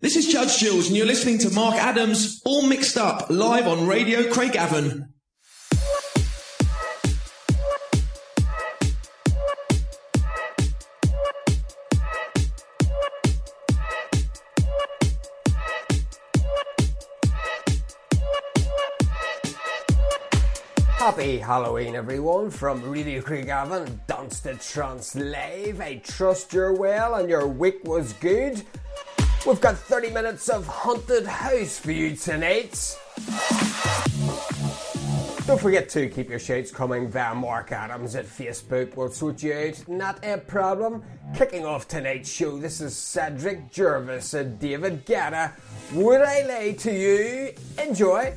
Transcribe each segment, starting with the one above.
This is Judge Jules, and you're listening to Mark Adams, all mixed up, live on Radio Craigavon. Happy Halloween, everyone, from Radio Craigavon, Dance to Trance Live. I trust you're well and your week was good. We've got 30 minutes of Haunted House for you tonight. Don't forget to keep your shouts coming via Mark Adams at Facebook. We'll sort you out, not a problem. Kicking off tonight's show, this is Cedric Gervais and David Guetta. Would I lie to you? Enjoy.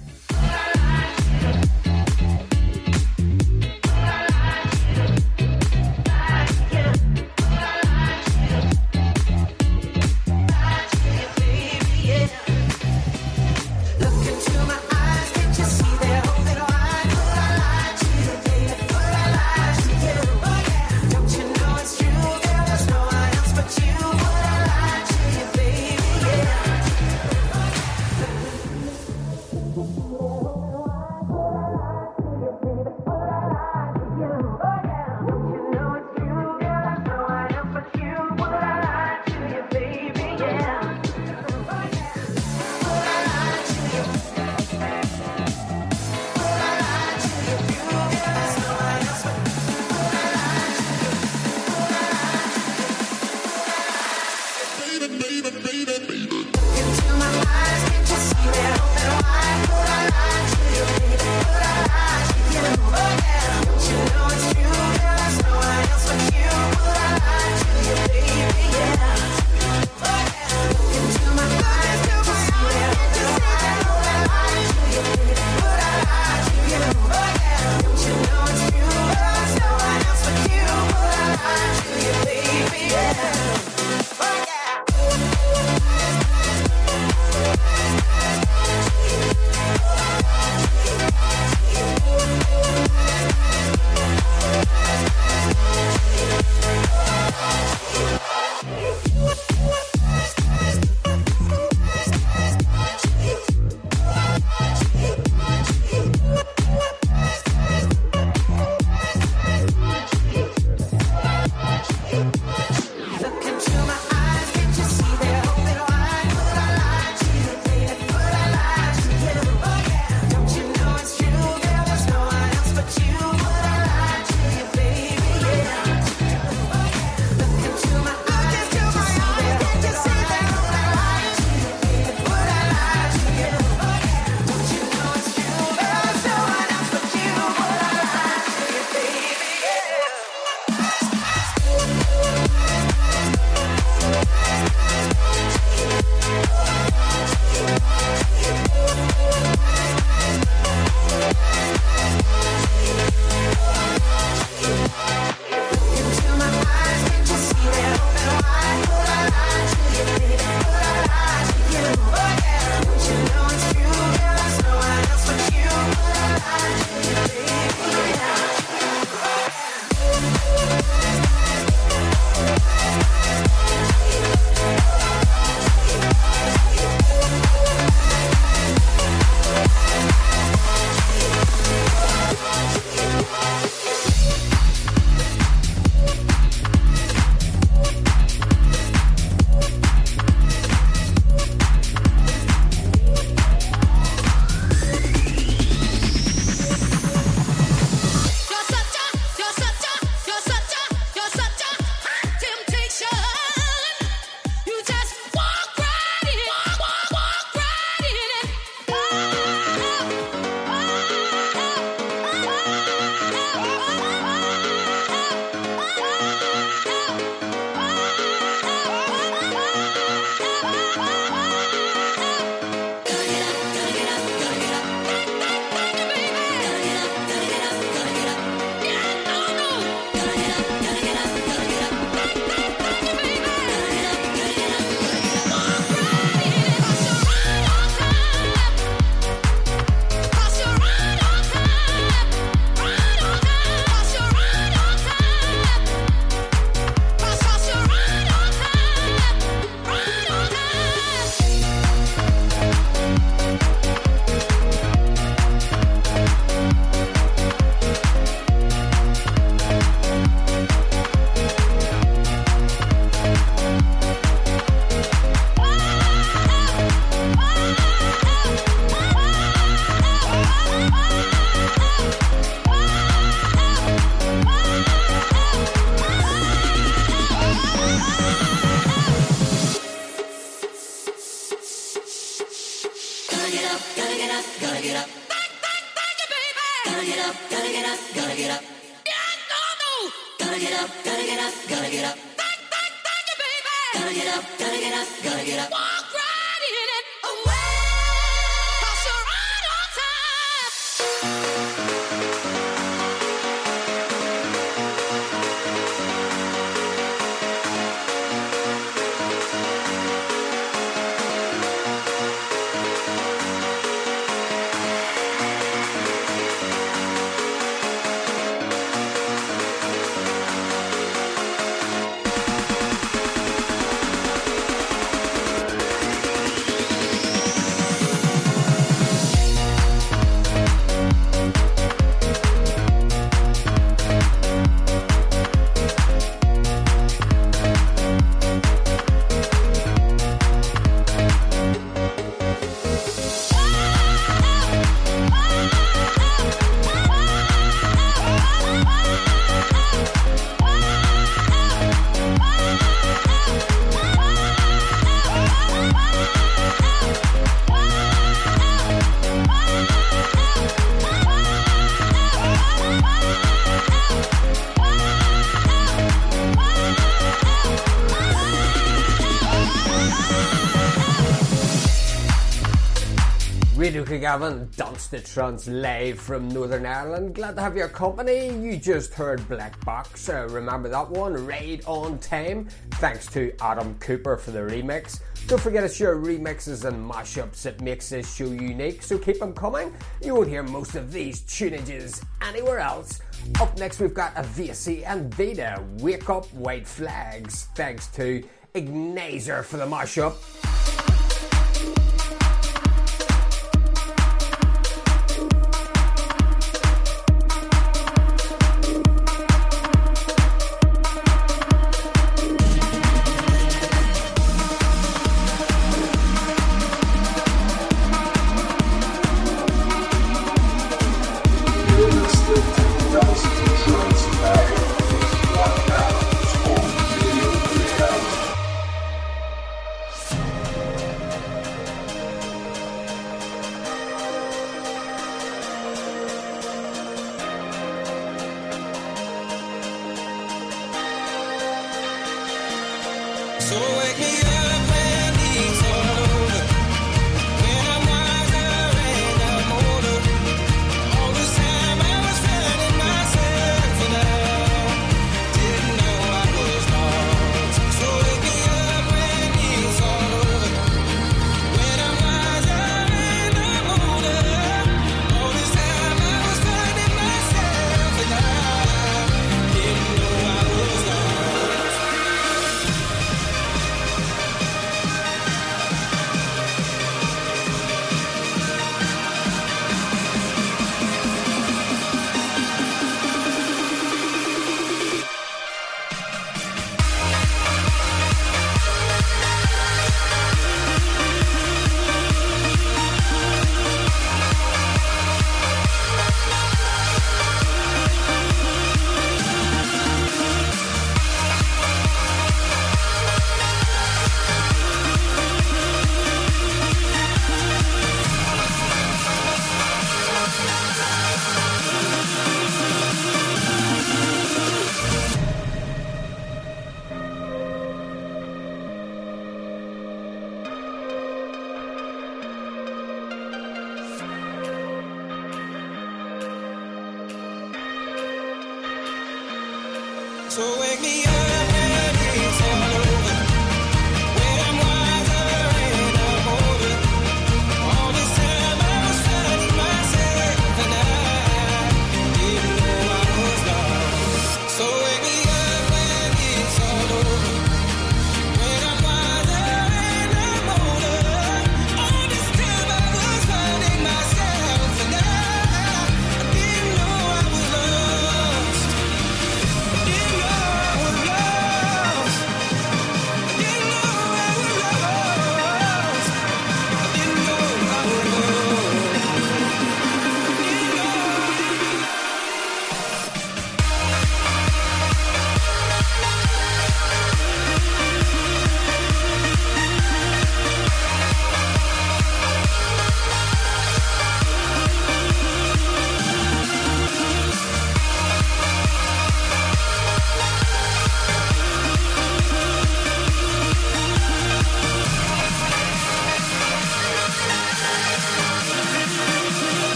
Gavin, Dance to Trance live from Northern Ireland. Glad to have your company. You just heard Black Box. Uh, remember that one? Ride on Time. Thanks to Adam Cooper for the remix. Don't forget it's your remixes and mashups that makes this show unique, so keep them coming. You won't hear most of these tunages anywhere else. Up next, we've got Avicii and Vita. Wake Up White Flags. Thanks to Ignazer for the mashup.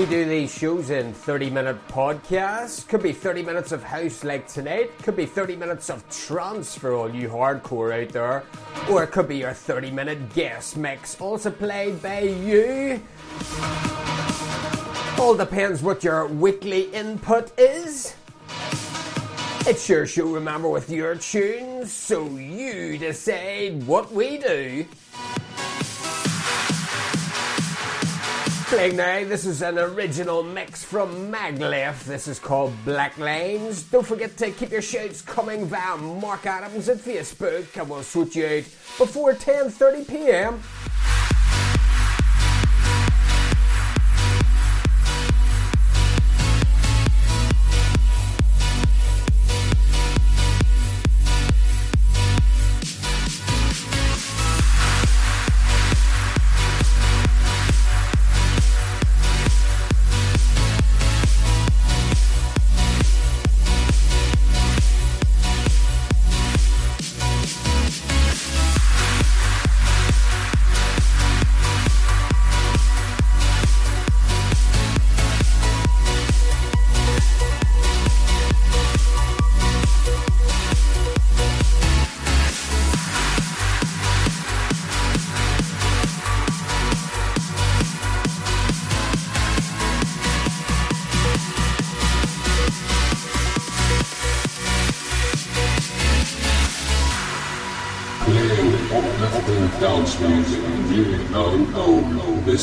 We do these shows in 30 minute podcasts. Could be 30 minutes of house like tonight. Could be 30 minutes of trance for all you hardcore out there. Or it could be your 30 minute guest mix, also played by you. All depends what your weekly input is. It's your show, remember, with your tunes, so you decide what we do. Playing now, this is an original mix from Maglev. This is called Black Lanes. Don't forget to keep your shouts coming via Mark Adams at Facebook, and we'll sort you out before 10:30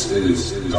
this is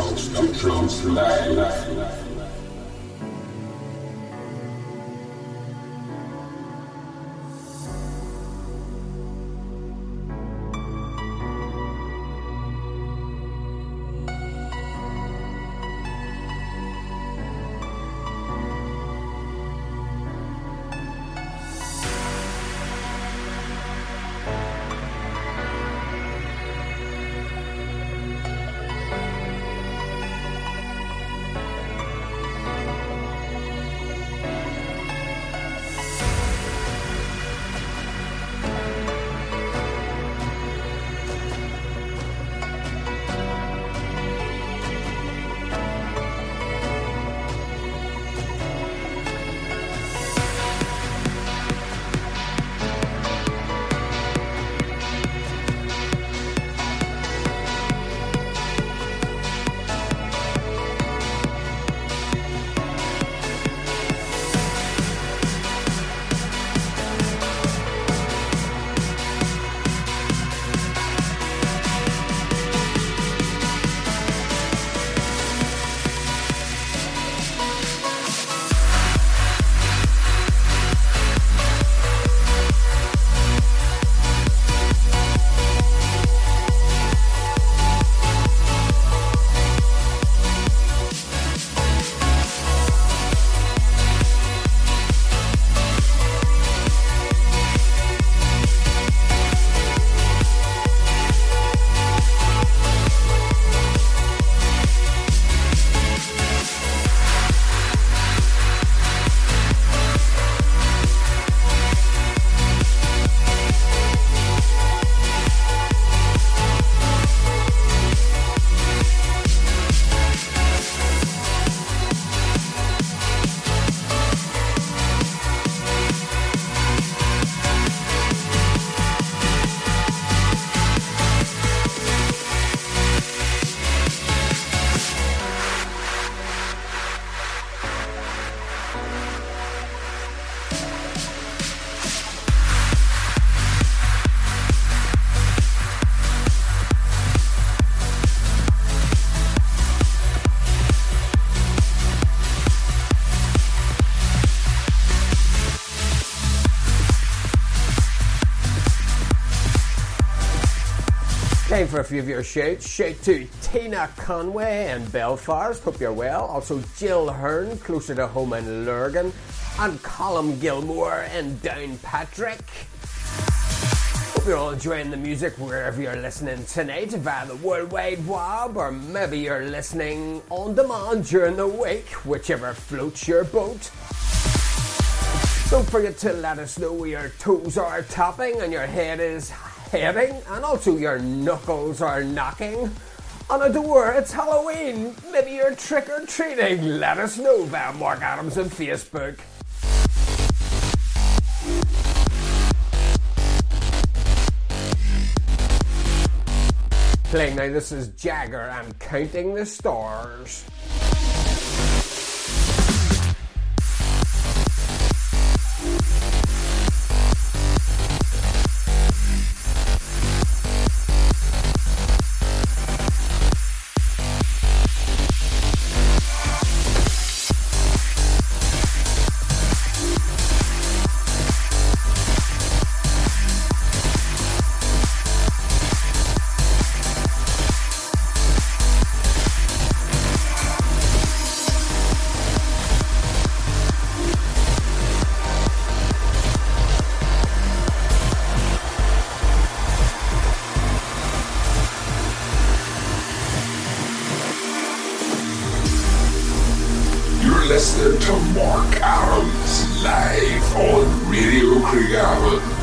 Time for a few of your shouts. Shout to Tina Conway in Belfast. Hope you're well. Also Jill Hearn, closer to home in Lurgan. And Colin Gilmore in Downpatrick. Hope you're all enjoying the music wherever you're listening tonight via the World Wide Web, or maybe you're listening on demand during the week, whichever floats your boat. Don't forget to let us know where your toes are tapping and your head is heading, and also your knuckles are knocking on a door. It's Halloween. Maybe you're trick or treating. Let us know via Mark Adams on Facebook. Playing now, this is Jagger and Counting the Stars. Listening to Mark Adams live on Radio Craigavon.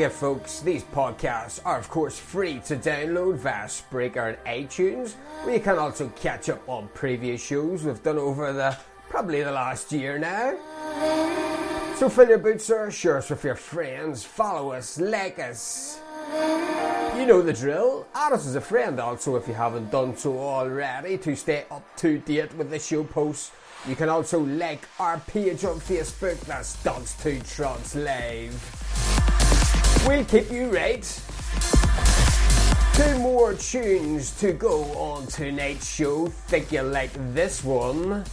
Forget, folks, these podcasts are, of course, free to download via Spreaker and iTunes, where you can also catch up on previous shows we've done over the probably the last year now. So fill your boots, sir, share us with your friends, follow us, like us. You know the drill. Add us as a friend also if you haven't done so already to stay up to date with the show posts. You can also like our page on Facebook, that's Dance to Trance Live. We'll keep you right. Two more tunes to go on tonight's show. Think you like this one?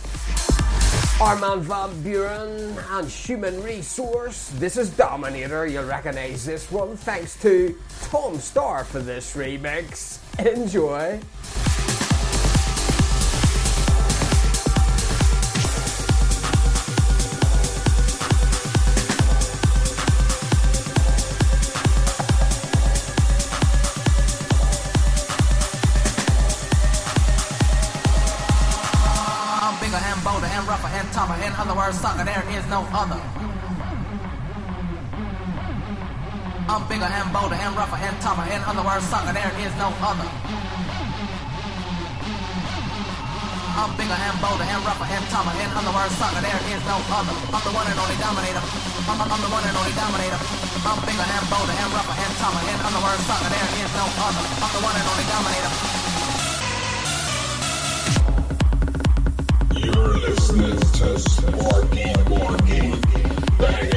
Armin Van Buuren and Human Resource. This is Dominator. You'll recognize this one thanks to Tom Staar for this remix. Enjoy. There is no other. I'm bigger and bolder and rougher and tougher. In other words, sucker, there is no other. I'm bigger and bolder and rougher and tougher. In other words, sucker, there is no other. I'm the one and only dominator. I'm, I'm the one and only dominator. I'm bigger and bolder and rougher and tougher. In other words, sucker, there is no other. I'm the one and only dominator. Listening to Sparky Morgan, banging the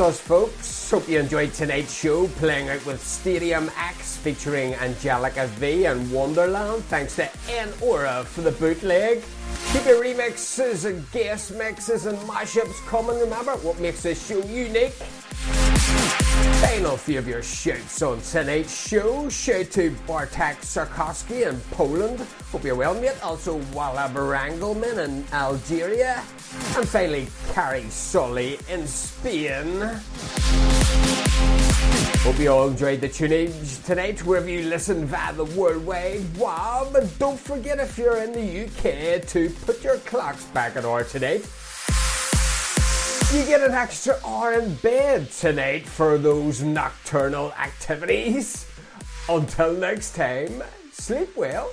Us, folks. Hope you enjoyed tonight's show, playing out with Stadium X featuring Angelica V and Wonderland. Thanks to N Aura for the bootleg. Keep your remixes and guest mixes and mashups coming. Remember what makes this show unique. A few of your shouts on tonight's show. Shout to Bartek Sarkowski in Poland. Hope you're well, mate. Also, Walla Barangelman in Algeria. And finally, Carrie Sully in Spain. Hope you all enjoyed the tunage tonight, wherever you listen via the World Wide Web. And don't forget, if you're in the UK, to put your clocks back an hour tonight. You get an extra hour in bed tonight for those nocturnal activities. Until next time, sleep well.